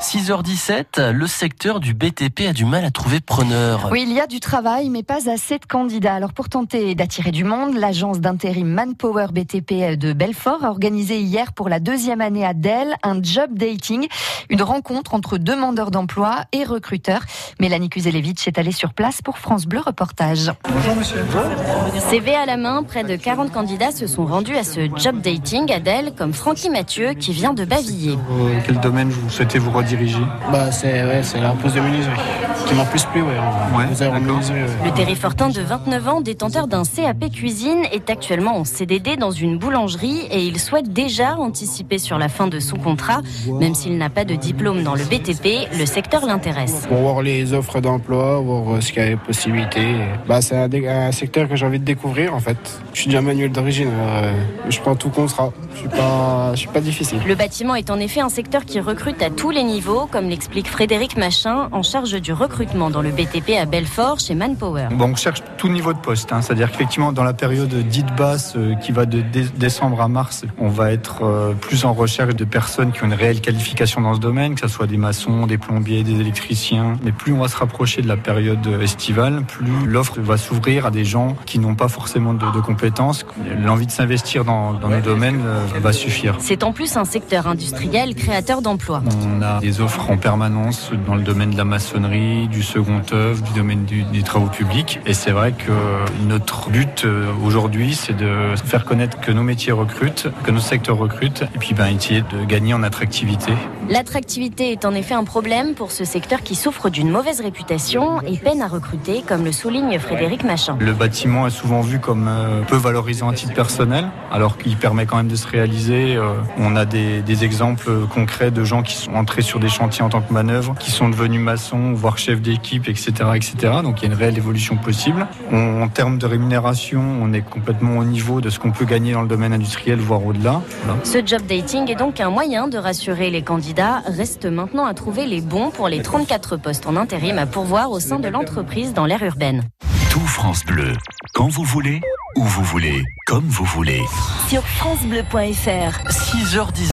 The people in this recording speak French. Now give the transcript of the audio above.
6h17, le secteur du BTP a du mal à trouver preneur. Oui, il y a du travail, mais pas assez de candidats. Alors pour tenter d'attirer du monde, l'agence d'intérim Manpower BTP de Belfort a organisé hier pour la deuxième année à Dell un job dating, une rencontre entre demandeurs d'emploi et recruteurs. Mélanie Kuzelevich est allée sur place pour France Bleu Reportage. Bonjour monsieur. CV à la main, près de 40 candidats se sont rendus à ce job dating à Dell, comme Francky Mathieu qui vient de Baviller. Euh, quel domaine vous souhaitez vous Bah c'est ouais, la pose de menuiserie qui m'a plus plu ouais. Ouais. Le Terrifortin de 29 ans, détenteur d'un CAP cuisine, est actuellement en CDD dans une boulangerie et il souhaite déjà anticiper sur la fin de son contrat. Même s'il n'a pas de diplôme dans le BTP, le secteur l'intéresse. Pour voir les offres d'emploi, voir euh, ce qu'il y a des possibilités. Bah c'est un, secteur que j'ai envie de découvrir en fait. Je suis déjà manuel d'origine, euh, je prends tout contrat. Je suis pas, je suis pas difficile. Le bâtiment est en effet un secteur qui recrute à tous les niveaux, comme l'explique Frédéric Machin, en charge du recrutement dans le BTP à Belfort chez Manpower. Bon, on cherche tout niveau de poste, hein. c'est-à-dire qu'effectivement dans la période dite basse euh, qui va de dé- décembre à mars, on va être euh, plus en recherche de personnes qui ont une réelle qualification dans ce domaine, que ce soit des maçons, des plombiers, des électriciens. Mais plus on va se rapprocher de la période estivale, plus l'offre va s'ouvrir à des gens qui n'ont pas forcément de, de compétences. L'envie de s'investir dans, dans nos domaines euh, va suffire. C'est en plus un secteur industriel créateur d'emplois. On a offres en permanence dans le domaine de la maçonnerie, du second œuvre, du domaine des travaux publics. Et c'est vrai que notre but euh, aujourd'hui, c'est de faire connaître que nos métiers recrutent, que nos secteurs recrutent, et puis ben, essayer de gagner en attractivité. L'attractivité est en effet un problème pour ce secteur qui souffre d'une mauvaise réputation et peine à recruter, comme le souligne Frédéric Machin. Le bâtiment est souvent vu comme euh, peu valorisant à titre personnel, alors qu'il permet quand même de se réaliser. Euh, On a des, des exemples concrets de gens qui sont entrés sur des chantiers en tant que manœuvre, qui sont devenus maçons, voire chefs d'équipe, etc., etc. Donc il y a une réelle évolution possible. On- en termes de rémunération, on est complètement au niveau de ce qu'on peut gagner dans le domaine industriel, voire au-delà. Voilà. Ce job dating est donc un moyen de rassurer les candidats. Reste maintenant à trouver les bons pour les 34 postes en intérim à pourvoir au sein de l'entreprise dans l'aire urbaine. Tout France Bleu, quand vous voulez, où vous voulez, comme vous voulez. Sur FranceBleu.fr. 6h10.